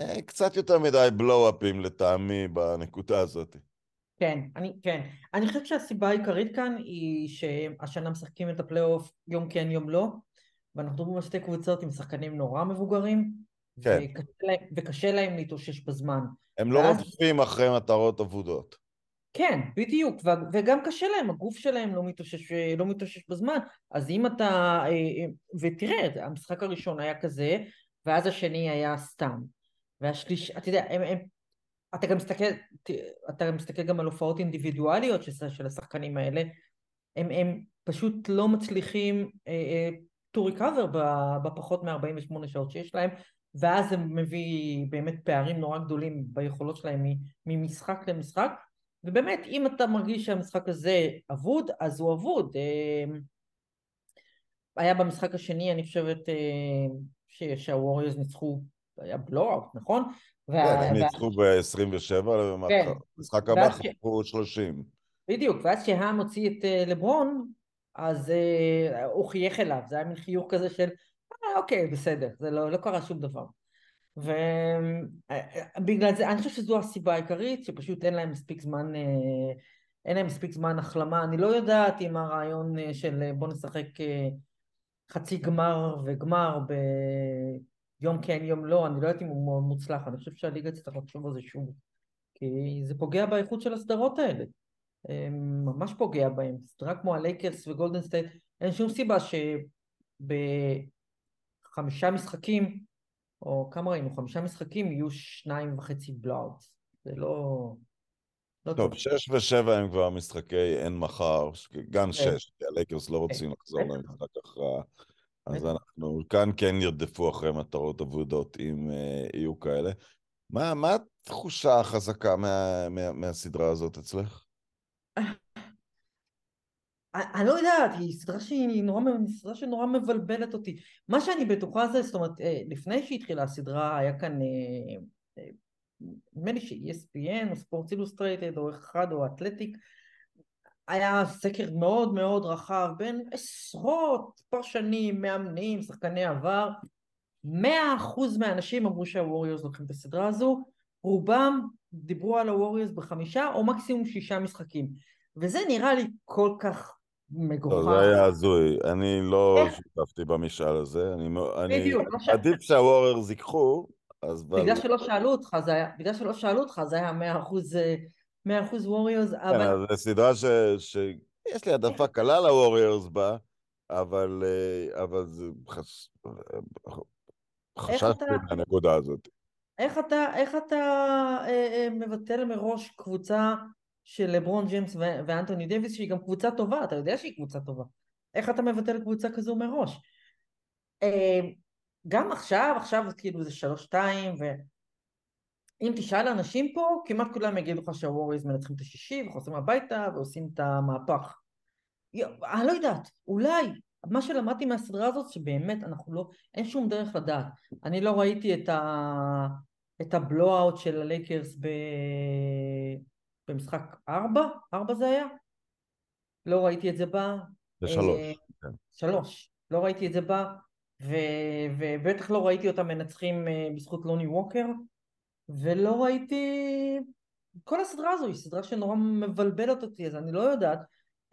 אה, קצת יותר מדי blowout ים לטעמי בנקודה הזאת. כן, אני, כן. אני חושבת שהסיבה העיקרית כאן היא שהשנה משחקים את הפלייאוף יום כן יום לא, ואנחנו מדברים על שתי קבוצות עם שחקנים נורא מבוגרים, כן. וקשה, להם, וקשה להם להתאושש בזמן. הם לא ואז... לא רודפים אחרי מטרות אבודות. כן, בדיוק, וגם קשה להם, הגוף שלהם לא מתאושש, לא מתאושש בזמן, אז אם אתה, אה, אה, ותראה, המשחק הראשון היה כזה, ואז השני היה סתם. והשליש, אתה יודע, הם, הם, אתה גם מסתכל, אתה גם מסתכל גם על הופעות אינדיבידואליות של, של השחקנים האלה, הם, הם פשוט לא מצליחים אה, to recover בפחות מ-48 שעות שיש להם, ואז זה מביא באמת פערים נורא גדולים ביכולות שלהם ממשחק למשחק, ובאמת אם אתה מרגיש שהמשחק הזה אבוד, אז הוא אבוד. אה, היה במשחק השני, אני חושבת, אה, שהווריוז ניצחו היה בלואו, נכון? כן, הם ניצחו ב-27, במשחק הבא חפרו 30. בדיוק, ואז שהאם הוציא את אה, לברון, אז אה, הוא חייך אליו, זה היה מין חיוך כזה של, אה, אוקיי, בסדר, זה לא, לא קרה שום דבר. ובגלל זה, אני חושב שזו הסיבה העיקרית, שפשוט אין להם מספיק זמן, אין להם מספיק זמן החלמה. אני לא יודעת אם הרעיון של בוא נשחק חצי גמר וגמר יום כן יום לא, אני לא יודעת אם הוא מאוד מוצלח, אני חושב שהליגה תצטרך לחשוב על זה שוב, כי זה פוגע באיכות של הסדרות האלה, ממש פוגע בהם, סדרה כמו הלייקרס וגולדן סטייט, אין שום סיבה שבחמישה משחקים, או כמה ראינו, חמישה משחקים יהיו שניים וחצי blowout, זה לא... לא טוב, שש ושבע הם כבר משחקי אין מחר, גם כן. שש, כי הלייקרס לא רוצים כן. לחזור למשחק הכרעה. אז אנחנו כאן כן ירדפו אחרי מטרות אבודות אם אה, יהיו כאלה. מה, התחושה החזקה מה, מה, מהסדרה הזאת אצלך? אני לא יודעת, היא סדרה שהיא נורא, סדרה שנורא מבלבלת אותי. מה שאני בטוחה זה, זאת אומרת, אה, לפני שהתחילה הסדרה היה כאן, אה, נדמה לי ש-ESPN או ספורט אילוסטרייטד או אחד או אתלטיק, היה סקר מאוד מאוד רחב בין עשרות פרשנים, מאמנים, שחקני עבר, מאה אחוז מהאנשים אמרו שהווריורס לוקחים את הסדרה הזו, רובם דיברו על הווריורס בחמישה או מקסימום שישה משחקים. וזה נראה לי כל כך מגוחך. לא, זה היה הזוי. אני לא שותפתי במשאל הזה. אני, בדיוק. אני עדיף שהווריורס ייקחו, אז... בגלל שלא שאלו אותך, זה היה, בגלל שלא שאלו אותך, זה היה מאה אחוז... מאה אחוז ווריורס, כן, אבל... אז זו סדרה ש... שיש לי העדפה קלה לווריורס בה, אבל, אה, אבל זה חש... חששתי מהנקודה הזאת. איך אתה, איך אתה אה, אה, מבטל מראש קבוצה של לברון ג'יימס ו- ואנטוני דייוויס שהיא גם קבוצה טובה, אתה יודע שהיא קבוצה טובה. איך אתה מבטל קבוצה כזו מראש? אה, גם עכשיו, עכשיו כאילו זה שלוש שתיים ואם תשאל אנשים פה, כמעט כולם יגידו לך שהווריז מנצחים את השישי וחוזרים הביתה ועושים את המהפך. אני לא יודעת, אולי, מה שלמדתי מהסדרה הזאת שבאמת אנחנו לא, אין שום דרך לדעת. אני לא ראיתי את, ה, את הבלואאוט של הלייקרס ב, במשחק ארבע, ארבע זה היה? לא ראיתי את זה בה. בשלוש. אה, כן. שלוש. לא ראיתי את זה בה, ו, ובטח לא ראיתי אותם מנצחים אה, בזכות לוני ווקר, ולא ראיתי... כל הסדרה הזו היא סדרה שנורא מבלבלת אותי, אז אני לא יודעת.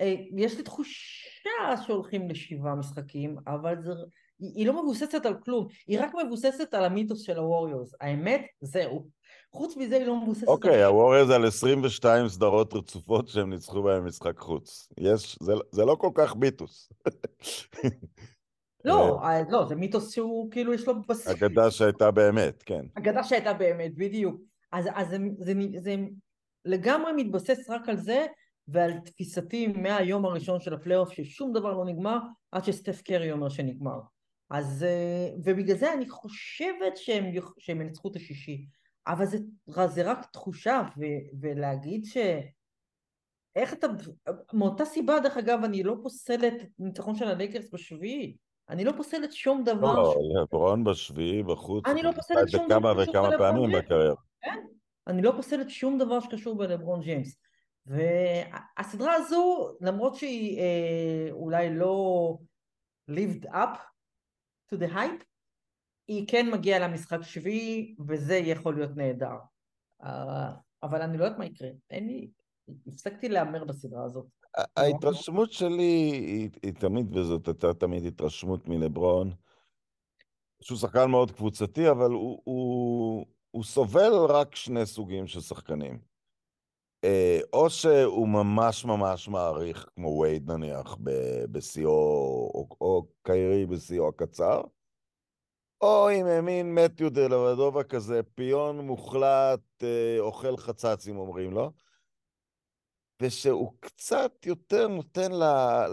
אה, יש לי תחושה שהולכים לשבעה משחקים, אבל זה, היא, היא לא מבוססת על כלום, היא רק מבוססת על המיתוס של הווריורס. האמת, זהו. חוץ מזה היא לא מבוססת אוקיי, על... הווריורס על 22 סדרות רצופות שהם ניצחו בהן משחק חוץ. יש, זה, זה לא כל כך מיתוס. לא, אה, לא, זה מיתוס שהוא כאילו יש לו בסיס. אגדה שהייתה באמת, כן. אגדה שהייתה באמת, בדיוק. אז, אז זה, זה, זה לגמרי מתבסס רק על זה, ועל תפיסתי מהיום הראשון של הפלייאוף ששום דבר לא נגמר עד שסטף קרי אומר שנגמר. אז, אה, ובגלל זה אני חושבת שהם, שהם ינצחו את השישי. אבל זה, זה רק תחושה, ו, ולהגיד ש... איך אתה... מאותה סיבה, דרך אגב, אני לא פוסלת ניצחון של הלייקרס בשביעי. אני לא פוסלת שום דבר. לא, לברון בשביעי, בחוץ. אני לא פוסלת שום דבר שקשור בלברון ג'יימס. כמה וכמה פעמים בקריירה. כן, אני לא פוסלת שום דבר שקשור בלברון ג'יימס. והסדרה הזו, למרות שהיא אה, אולי לא lived up to the hype, היא כן מגיעה למשחק שביעי, וזה יכול להיות נהדר. אה, אבל אני לא יודעת מה יקרה. אין לי... הפסקתי להמר בסדרה הזאת. ההתרשמות שלי היא, היא תמיד, וזאת הייתה תמיד התרשמות מלברון, שהוא שחקן מאוד קבוצתי, אבל הוא, הוא, הוא סובל רק שני סוגים של שחקנים. אה, או שהוא ממש ממש מעריך, כמו וייד נניח, בשיאו, או, או קיירי בשיאו הקצר, או אם מין מתיו דלבדובה כזה, פיון מוחלט, אה, אוכל חצץ, אם אומרים לו. ושהוא קצת יותר נותן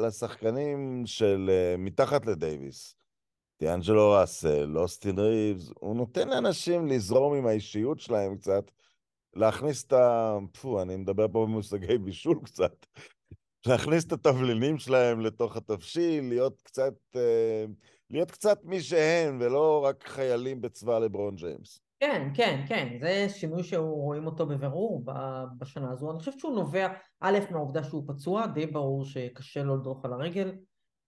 לשחקנים של uh, מתחת לדייוויס. דיאנג'לו ראסל, אוסטין ריבס, הוא נותן לאנשים לזרום עם האישיות שלהם קצת, להכניס את ה... פו, אני מדבר פה במושגי בישול קצת. להכניס את התבלינים שלהם לתוך התבשיל, להיות קצת, uh, להיות קצת מי שהם, ולא רק חיילים בצבא לברון ג'יימס. כן, כן, כן, זה שינוי שרואים אותו בבירור בשנה הזו. אני חושבת שהוא נובע, א', מהעובדה שהוא פצוע, די ברור שקשה לו לדרוך על הרגל.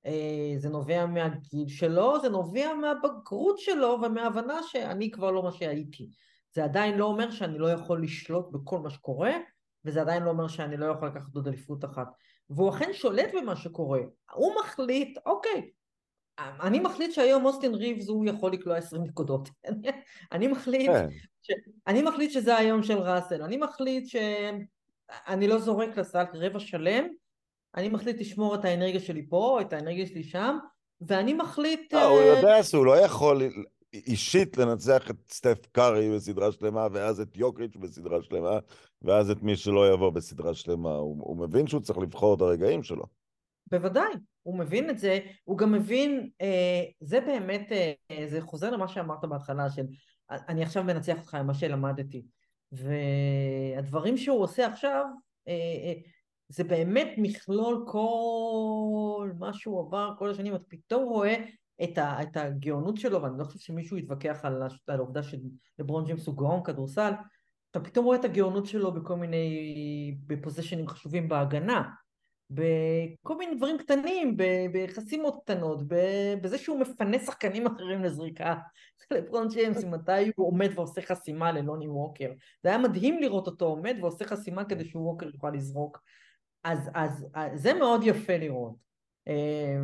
אה, זה נובע מהגיל שלו, זה נובע מהבגרות שלו ומההבנה שאני כבר לא מה שהייתי. זה עדיין לא אומר שאני לא יכול לשלוט בכל מה שקורה, וזה עדיין לא אומר שאני לא יכול לקחת עוד אליפות אחת. והוא אכן שולט במה שקורה. הוא מחליט, אוקיי, אני מחליט שהיום אוסטין ריבס הוא יכול לקלוע 20 נקודות. [laughs] אני מחליט, כן. ש... אני מחליט שזה היום של ראסל. אני מחליט שאני לא זורק לסל רבע שלם, אני מחליט לשמור את האנרגיה שלי פה, את האנרגיה שלי שם, ואני מחליט... לא, הוא אה, יודע שהוא לא יכול אישית לנצח את סטף קארי בסדרה שלמה, ואז את יוקריץ' בסדרה שלמה, ואז את מי שלא יבוא בסדרה שלמה. הוא, הוא מבין שהוא צריך לבחור את הרגעים שלו. בוודאי, הוא מבין את זה, הוא גם מבין, אה, זה באמת, אה, זה חוזר למה שאמרת בהתחלה, של אני עכשיו מנצח אותך עם מה שלמדתי. והדברים שהוא עושה עכשיו, אה, אה, זה באמת מכלול כל מה שהוא עבר כל השנים, אתה פתאום רואה את, ה, את הגאונות שלו, ואני לא חושב שמישהו יתווכח על, על העובדה שלברון ג'יימס הוא גאון כדורסל, אתה פתאום רואה את הגאונות שלו בכל מיני, בפוזיישנים חשובים בהגנה, בכל מיני דברים קטנים, ב- ביחסים מאוד קטנות, בזה שהוא מפנה שחקנים אחרים לזריקה. [laughs] לברון ג'יימס, מתי הוא עומד ועושה חסימה ללוני ווקר. זה היה מדהים לראות אותו עומד ועושה חסימה כדי שהוא ווקר יוכל לזרוק. אז, אז, אז זה מאוד יפה לראות. אה,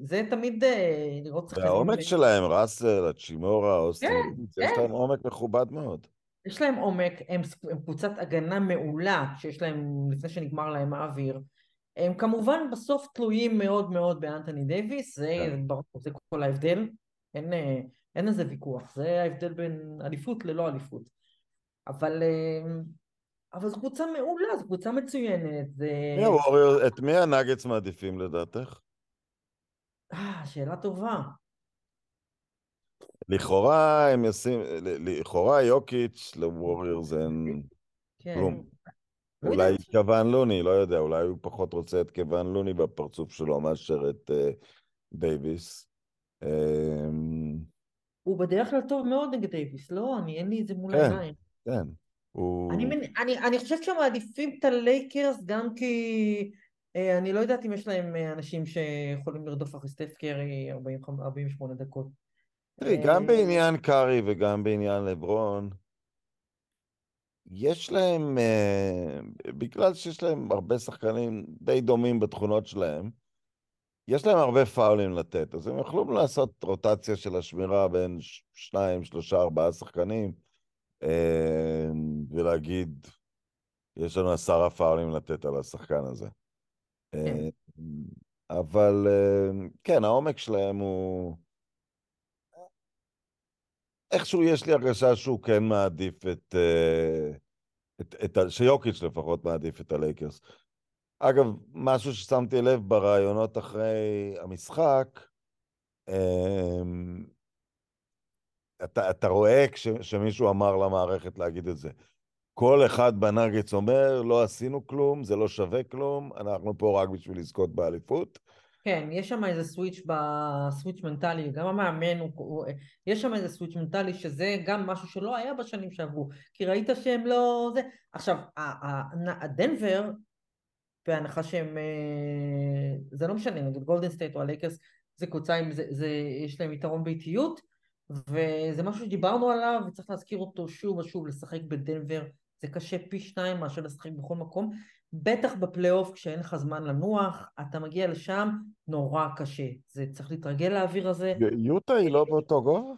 וזה תמיד אה, לראות שחקנים... והעומק שלהם, ראסל, הצ'ימורה, אוסטין, כן, יש כן. להם עומק מכובד מאוד. יש להם עומק, הם, הם קבוצת הגנה מעולה שיש להם, לפני שנגמר להם האוויר. הם כמובן בסוף תלויים מאוד מאוד באנתוני דייוויס, זה כן. ברור, זה כל ההבדל, אין, אה, אין על זה ויכוח, זה ההבדל בין אליפות ללא אליפות. אבל, אבל זו קבוצה מעולה, זו קבוצה מצוינת, זה... מי הווריור- את מי הנאגץ מעדיפים לדעתך? אה, שאלה טובה. לכאורה הם ישים, לכאורה יוקיץ' לווריורס אין כן. כלום. אולי. קוון לוני, לא יודע, אולי הוא פחות רוצה את קוון לוני בפרצוף שלו מאשר את אה, דייוויס. אמ, הוא בדרך כלל טוב מאוד נגד דייוויס, לא? אני, אין לי את זה מול כן. העיניים. כן, הוא... אני, אני, אני חושבת שהם מעדיפים את הלייקרס גם כי אה, אני לא יודעת אם יש להם אה, אנשים שיכולים לרדוף אחרי סטף קרי 45 48 דקות. תראי, אה, גם בעניין קארי וגם בעניין לברון, יש להם, אה, בגלל שיש להם הרבה שחקנים די דומים בתכונות שלהם, יש להם הרבה פאולים לתת, אז הם יכלו לעשות רוטציה של השמירה בין שניים, שלושה, ארבעה שחקנים, ולהגיד, יש לנו עשרה פאולים לתת על השחקן הזה. אה, אבל אה, כן, העומק שלהם הוא... איכשהו יש לי הרגשה שהוא כן מעדיף את... אה, את, את ה- שיוקיץ' לפחות מעדיף את הלייקרס. אגב, משהו ששמתי לב ברעיונות אחרי המשחק, אמ, אתה, אתה רואה כש, שמישהו אמר למערכת להגיד את זה. כל אחד בנאגץ אומר, לא עשינו כלום, זה לא שווה כלום, אנחנו פה רק בשביל לזכות באליפות. כן, יש שם איזה סוויץ' בסוויץ' מנטלי, גם המאמן, הוא, יש שם איזה switch מנטלי שזה גם משהו שלא היה בשנים שעברו, כי ראית שהם לא... זה. עכשיו, הדנבר, בהנחה שהם... אה, זה לא משנה, נגיד גולדן סטייט או הלייקרס, זה קבוצה עם... זה, זה, יש להם יתרון באיטיות, וזה משהו שדיברנו עליו, וצריך להזכיר אותו שוב ושוב, לשחק בדנבר, זה קשה פי שניים מאשר לשחק בכל מקום, בטח בפלייאוף כשאין לך זמן לנוח, אתה מגיע לשם, נורא קשה. זה צריך להתרגל לאוויר הזה. יוטה היא לא באותו גובה?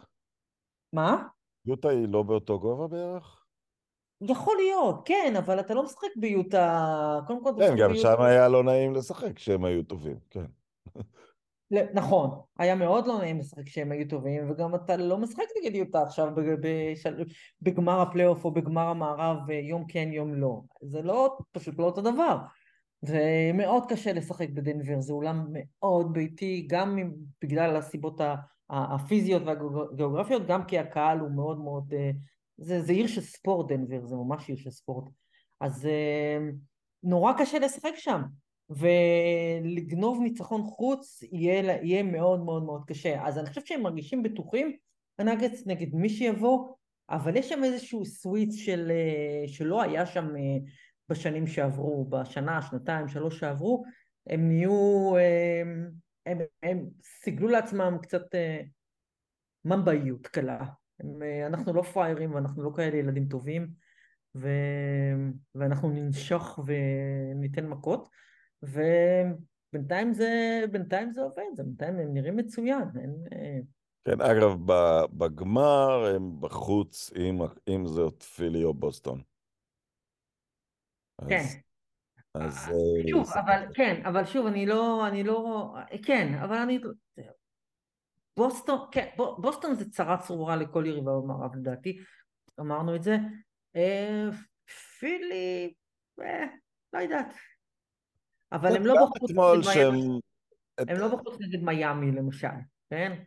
מה? יוטה היא לא באותו גובה בערך? יכול להיות, כן, אבל אתה לא משחק ביוטה, קודם כל כן, גם ביוטה. שם היה לא נעים לשחק כשהם היו טובים, כן. נכון, היה מאוד לא נעים לשחק כשהם היו טובים, וגם אתה לא משחק נגד יוטה עכשיו בגמר הפלייאוף או בגמר המערב אה, יום כן יום לא. זה לא, פשוט לא אותו דבר. ומאוד קשה לשחק בדנבר, זה אולם מאוד ביתי, גם בגלל הסיבות הפיזיות והגיאוגרפיות, גם כי הקהל הוא מאוד מאוד... אה, זה, זה עיר של ספורט דנבר, זה ממש עיר של ספורט. אז אה, נורא קשה לשחק שם. ולגנוב ניצחון חוץ יהיה, יהיה מאוד מאוד מאוד קשה. אז אני חושבת שהם מרגישים בטוחים, הנאגץ נגד מי שיבוא, אבל יש שם איזשהו סוויץ של, אה, שלא היה שם אה, בשנים שעברו, בשנה, שנתיים, שלוש שעברו, הם נהיו, אה, הם, הם סיגלו לעצמם קצת ממבאיות קלה. הם, אנחנו לא פראיירים ואנחנו לא כאלה ילדים טובים, ו... ואנחנו ננשוך וניתן מכות. ובינתיים זה, בינתיים זה עובד, זה בינתיים הם נראים מצוין, אין... אה, כן, אגב, בגמר הם בחוץ, אם, אם זאת פילי או בוסטון. אז, כן. אז... אה, אה, שוב, זה- אבל כן, אבל שוב, אני לא, אני לא, כן, אבל אני, בוסטון, כן, בוסטון זה צרה צרורה לכל יריבה במערב לדעתי, אמרנו את זה. אה, פילי, אה, לא יודעת. אבל הם לא בחוץ נגד שהם... מיאמי, הם לא בחוץ נגד מיאמי למשל, כן?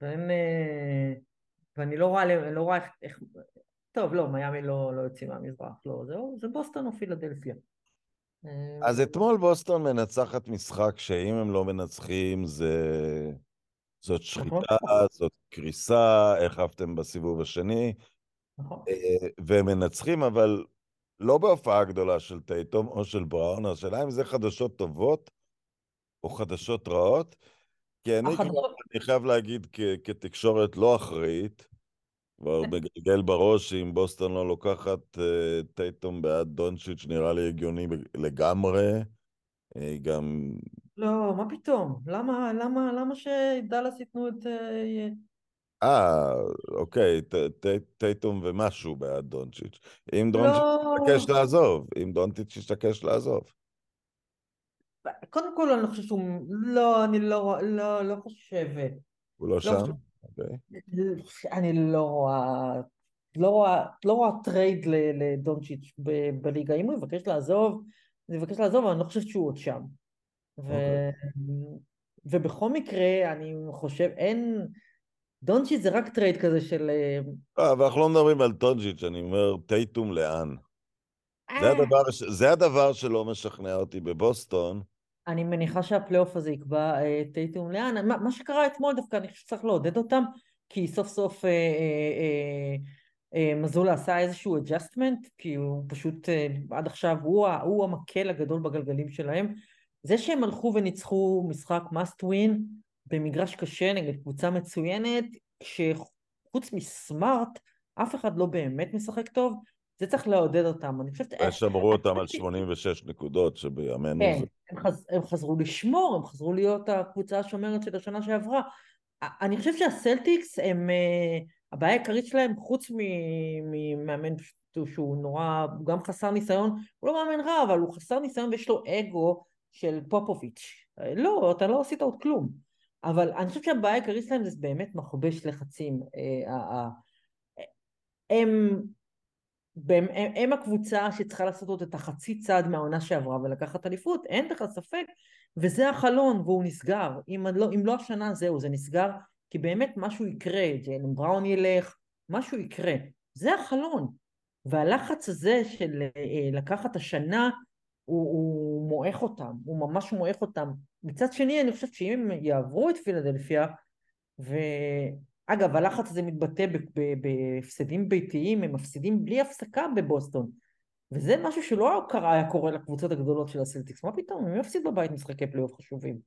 ואין, אה, ואני לא רואה, לא רואה איך, טוב, לא, מיאמי לא, לא יוצאים מהמזרח, לא, זהו, זה בוסטון או פילדלפיה. אה, אז אתמול בוסטון מנצחת משחק שאם הם לא מנצחים זה... זאת נכון. שחיטה, זאת קריסה, איך עפתם בסיבוב השני, נכון. אה, והם מנצחים, אבל לא בהופעה גדולה של טייטום או של בראון, השאלה אם זה חדשות טובות או חדשות רעות, כי אני כבר, החדשות- אני חייב להגיד, כ- כתקשורת לא אחראית, כבר [laughs] מגלגל בראש שאם בוסטון לא לוקחת אה, טייטום בעד דונצ'יץ' נראה לי הגיוני לגמרי. אה, גם, לא, מה פתאום? למה, למה, למה שדאלאס ייתנו את... אה, אוקיי, טייטום ומשהו בעד דונצ'יץ'. אם דונצ'יץ' לא, יתעקש לעזוב, אם דונצ'יץ' יתעקש לעזוב. קודם כל אני חושב שהוא... לא, אני לא, לא, לא חושבת. הוא לא שם? חושב- אוקיי. אני לא רואה... לא רואה, לא רואה טרייד לדונצ'יץ' ב- בליגה. אם הוא יבקש לעזוב, הוא יבקש לעזוב, אבל אני לא חושבת שהוא עוד שם. ו... אוקיי. ובכל מקרה, אני חושב, אין... דונצ'יץ' זה רק טרייד כזה של... אה, אה, אבל אנחנו לא מדברים על דונצ'יץ', אני אומר טייטום לאן. זה אה, הדבר, זה הדבר שלא משכנע אותי בבוסטון. אני מניחה שהפלייאוף הזה יקבע אה, טייטום לאן. מה, מה שקרה אתמול דווקא, אני חושב שצריך לעודד אותם, כי סוף סוף אה, אה, אה, אה, מזולה עשה איזשהו adjustment, כי הוא פשוט, אה, עד עכשיו הוא, הוא המקל הגדול בגלגלים שלהם. זה שהם הלכו וניצחו משחק must win במגרש קשה נגד קבוצה מצוינת, כשחוץ מסמארט, אף אחד לא באמת משחק טוב, זה צריך לעודד אותם. אני חושבת... ושמרו אותם על 86 נקודות, שבימינו כן, זה... הם, חז, הם חזרו לשמור, הם חזרו להיות הקבוצה השומרת של השנה שעברה. אני חושבת שהסלטיקס הם, אה, הבעיה העיקרית שלהם, חוץ ממאמן שהוא נורא, הוא גם חסר ניסיון, הוא לא מאמן רע, אבל הוא חסר ניסיון ויש לו אגו של פופוביץ'. אה, לא, אתה לא עשית עוד כלום. אבל אני חושבת שהבעיה העיקרית שלהם זה באמת מכבש לחצים. אה, הם הם, הם, הם הקבוצה שצריכה לעשות עוד את החצי צעד מהעונה שעברה ולקחת אליפות, אין בכלל ספק, וזה החלון והוא נסגר. אם לא, אם לא השנה זהו, זה נסגר, כי באמת משהו יקרה, ג'יילן בראון ילך, משהו יקרה. זה החלון. והלחץ הזה של אה, לקחת השנה, הוא, הוא מועך אותם, הוא ממש מועך אותם. מצד שני, אני חושבת שאם הם יעברו את פילדלפיה, ואגב, הלחץ הזה מתבטא בהפסדים ביתיים, הם מפסידים בלי הפסקה בבוסטון. וזה משהו שלא קרה, היה קורה לקבוצות הגדולות של הסלטיקס. מה פתאום? הם יפסיד בבית משחקי פלייאוף חשובים.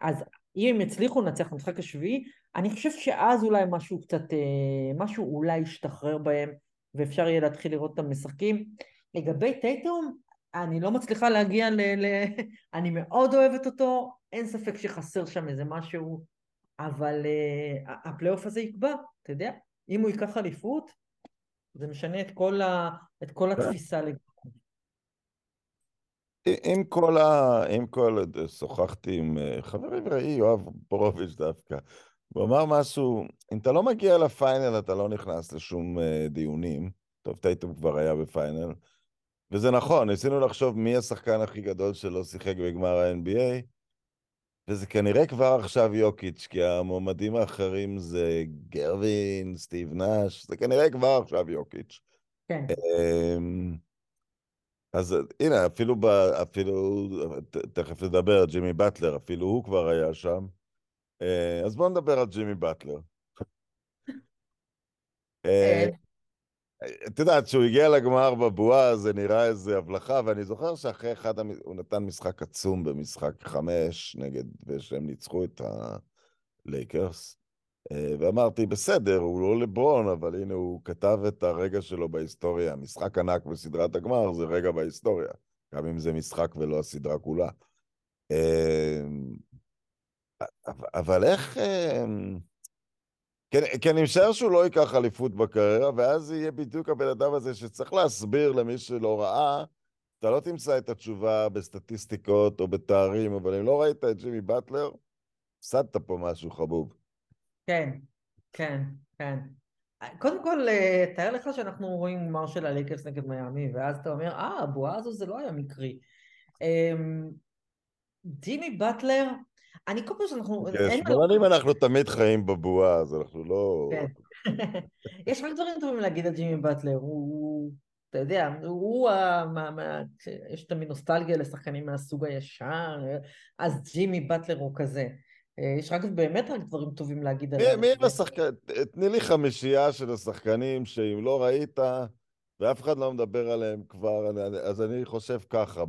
אז אם הם יצליחו לנצח במשחק השביעי, אני חושב שאז אולי משהו קצת, אה, משהו אולי ישתחרר בהם, ואפשר יהיה להתחיל לראות אותם משחקים. לגבי טייטום, אני לא מצליחה להגיע ל... ל... [laughs] אני מאוד אוהבת אותו, אין ספק שחסר שם איזה משהו, אבל uh, הפלייאוף הזה יקבע, אתה יודע, אם הוא ייקח אליפות, זה משנה את כל, ה... את כל התפיסה לגמרי. עם כל ה... עם כל... שוחחתי עם אה, חברי ורעי יואב בורוביץ' דווקא. הוא אמר משהו, אם אתה לא מגיע לפיינל, אתה לא נכנס לשום אה, דיונים. טוב, טייטום כבר היה בפיינל. וזה נכון, ניסינו לחשוב מי השחקן הכי גדול שלא שיחק בגמר ה-NBA, וזה כנראה כבר עכשיו יוקיץ', כי המועמדים האחרים זה גרווין, סטיב נאש, זה כנראה כבר עכשיו יוקיץ'. כן, אמ, אז הנה, אפילו, ב, אפילו, תכף נדבר, ג'ימי באטלר, אפילו הוא כבר היה שם. אה, אז בואו נדבר על ג'ימי באטלר. אה, את יודעת, כשהוא הגיע לגמר בבועה זה נראה איזה הבלחה, ואני זוכר שאחרי אחד, המ... הוא נתן משחק עצום במשחק חמש נגד, ושהם ניצחו את הלייקרס. אה, ואמרתי, בסדר, הוא לא לברון, אבל הנה הוא כתב את הרגע שלו בהיסטוריה. משחק ענק בסדרת הגמר זה רגע בהיסטוריה, גם אם זה משחק ולא הסדרה כולה. אה, אבל- איך... כי, כי אני משער שהוא לא ייקח אליפות בקריירה, ואז יהיה בדיוק הבן אדם הזה שצריך להסביר למי שלא ראה, אתה לא תמצא את התשובה בסטטיסטיקות או בתארים, אבל אם לא ראית את ג'ימי באטלר, הפסדת פה משהו חבוב. כן, כן, כן. קודם כל, אה, תאר לך שאנחנו רואים גמר של הלייקרס נגד מיאמי, ואז אתה אומר, אה, הבועה הזו זה לא היה מקרי. אמ, ג'ימי באטלר, אני כל פעם שאנחנו... מה שמאלנים אנחנו תמיד חיים בבועה, אז אנחנו לא... כן. [laughs] יש רק דברים טובים להגיד על ג'ימי באטלר, הוא, אתה יודע, הוא, ה- יש תמיד נוסטלגיה לשחקנים מהסוג הישר, אז ג'ימי באטלר הוא כזה. אה, יש רק באמת רק דברים טובים להגיד עליו. מי הם השחקנים? תני לי חמישייה של השחקנים שאם לא ראית, ואף אחד לא מדבר עליהם כבר, אז אני חושב ככה,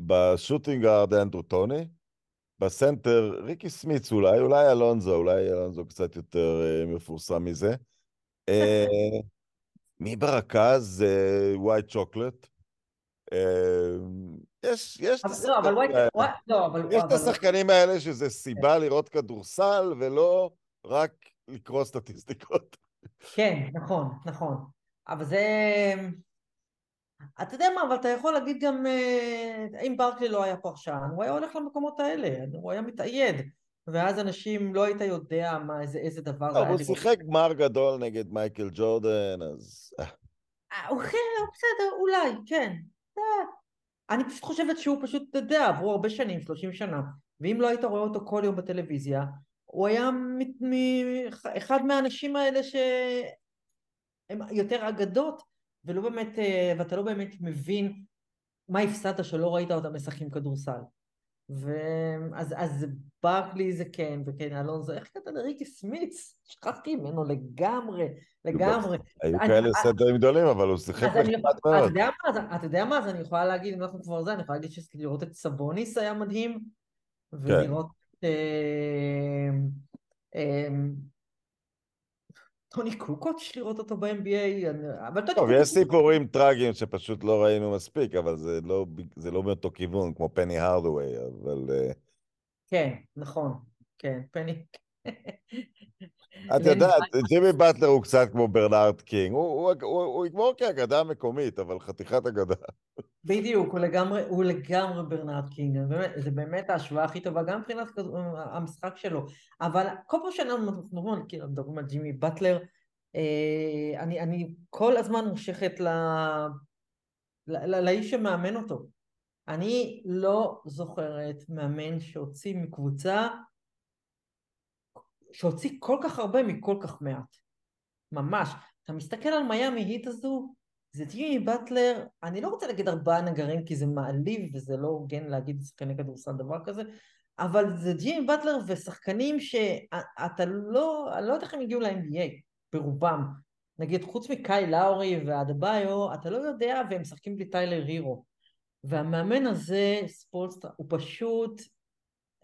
ב shooting guard אנדרו טוני, בסנטר ריקי סמיץ אולי, אולי אלונזו, אולי אלונזו קצת יותר אה, מפורסם מזה. אה, מי ברכז? White Chocolate. אה, יש, יש את השחקנים האלה שזה סיבה לראות כדורסל, ולא רק לקרוא סטטיסטיקות. כן, נכון, נכון. אבל זה... אתה יודע מה, אבל אתה יכול להגיד גם, אה, אם ברקלי לא היה פרשן, הוא היה הולך למקומות האלה, הוא היה מתאייד. ואז אנשים, לא היית יודע מה, איזה, איזה דבר זה היה. הוא. שיחק גמר גדול נגד מייקל ג'ורדן, אז... אה, אה, הוא כן, בסדר, אולי, כן. אני פשוט חושבת שהוא פשוט, אתה יודע, עברו הרבה שנים, 30 שנה, ואם לא היית רואה אותו כל יום בטלוויזיה, הוא היה מ- מ- אחד מהאנשים האלה שהם יותר אגדות, ולא באמת, אה, ואתה לא באמת מבין מה הפסדת שלא ראית אותם משחקים כדורסל. ואז אז ברקלי זה כן, וכן אלונזו, איך קראת לריקי סמיץ? שכחתי ממנו לגמרי, לגמרי. היו כאלה אה, סנטרים גדולים, אבל הוא שיחק נחמד אתה מאוד. אתה יודע מה, אז אני יכולה להגיד, אם אנחנו כבר זה, אני יכולה להגיד שלראות את סבוניס היה מדהים, ולראות אה, אה, טוני קוקוץ', לראות אותו ב-NBA, אבל טוני טוב, יש סיפורים טרגיים שפשוט לא ראינו מספיק, אבל זה לא, זה לא מאותו כיוון, כמו פני הרדווי, אבל... אה, כן, נכון, כן, פני. את יודעת, ג'ימי באטלר הוא קצת כמו ברנארד קינג, הוא, יגמור כאגדה מקומית, אבל חתיכת אגדה. בדיוק, הוא לגמרי, הוא לגמרי ברנרד קינג, זה באמת ההשוואה הכי טובה, גם מבחינת המשחק שלו, אבל כל פעם שאנחנו מדברים, מדברים על ג'ימי באטלר, אה, אני, אני כל הזמן מושכת ל, ל, ל, לאיש שמאמן אותו. אני לא זוכרת מאמן שהוציא מקבוצה, שהוציא כל כך הרבה מכל כך מעט. ממש. אתה מסתכל על מיאמי היט הזו, זה ג'ימי באטלר, אני לא רוצה להגיד ארבעה נגרים כי זה מעליב וזה לא הוגן להגיד שחקני כדורסל דבר כזה, אבל זה ג'ימי באטלר ושחקנים שאתה לא, אני לא יודעת איך הם הגיעו ל-NBA ברובם. נגיד חוץ מקאי לאורי ואדבאיו, אתה לא יודע והם משחקים בלי טיילר הירו. והמאמן הזה, ספולסטרה, הוא פשוט,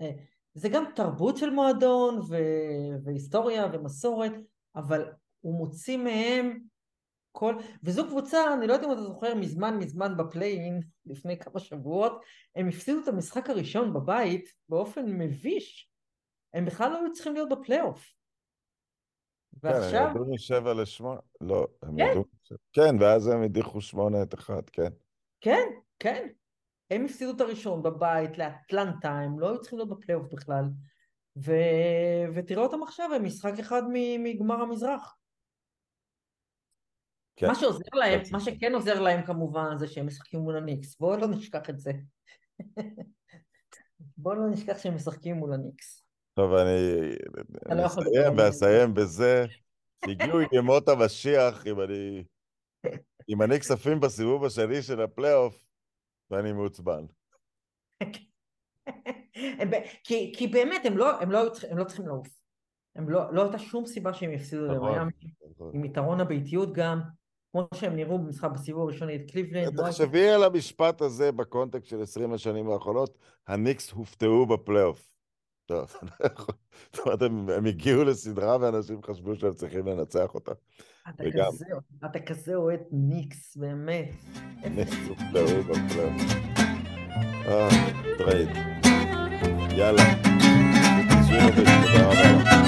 אה, זה גם תרבות של מועדון ו- והיסטוריה ומסורת, אבל הוא מוציא מהם כל... וזו קבוצה, אני לא יודעת אם אתה זוכר, מזמן מזמן בפליין, לפני כמה שבועות, הם הפסידו את המשחק הראשון בבית באופן מביש. הם בכלל לא היו צריכים להיות בפלייאוף. כן, הם ועכשיו, ירדו משבע לשמונה, לא, הם כן. ירדו. כן, ואז הם הדיחו שמונה את אחד, כן. כן, כן. הם הפסידו את הראשון בבית לאטלנטה, הם לא היו צריכים להיות בפלייאוף בכלל. ו... ותראה אותם עכשיו, הם משחק אחד. מגמר המזרח. כן. מה שעוזר להם, כן. מה שכן עוזר להם כמובן זה שהם משחקים מול הניקס, בואו לא נשכח את זה. [laughs] בואו לא נשכח שהם משחקים מול הניקס. טוב, אני לא אסיים ואסיים בזה שהגיעו ימות המשיח, אם אני... אם אני כספים בסיבוב השני של הפלייאוף, ואני מעוצבן. כי, כי באמת הם לא, הם, לא, הם לא צריכים לעוף. הם לא, לא הייתה שום סיבה שהם יפסידו נכון. למיאמי, עם יתרון הביתיות גם, כמו שהם נראו במשחק בסיבוב הראשון נגד קליבלנד. לא תחשבי על המשפט הזה בקונטקסט של 20 השנים האחרונות, הניקס הופתעו בפלייאוף. טוב, [laughs] זאת אומרת, הם הגיעו לסדרה ואנשים חשבו שהם צריכים לנצח אותה. אתה וגם... כזה, אתה כזה אוהד ניקס, באמת. ניקס הוא פלאו בפלאו. אה, טרייד. יאללה. תודה רבה.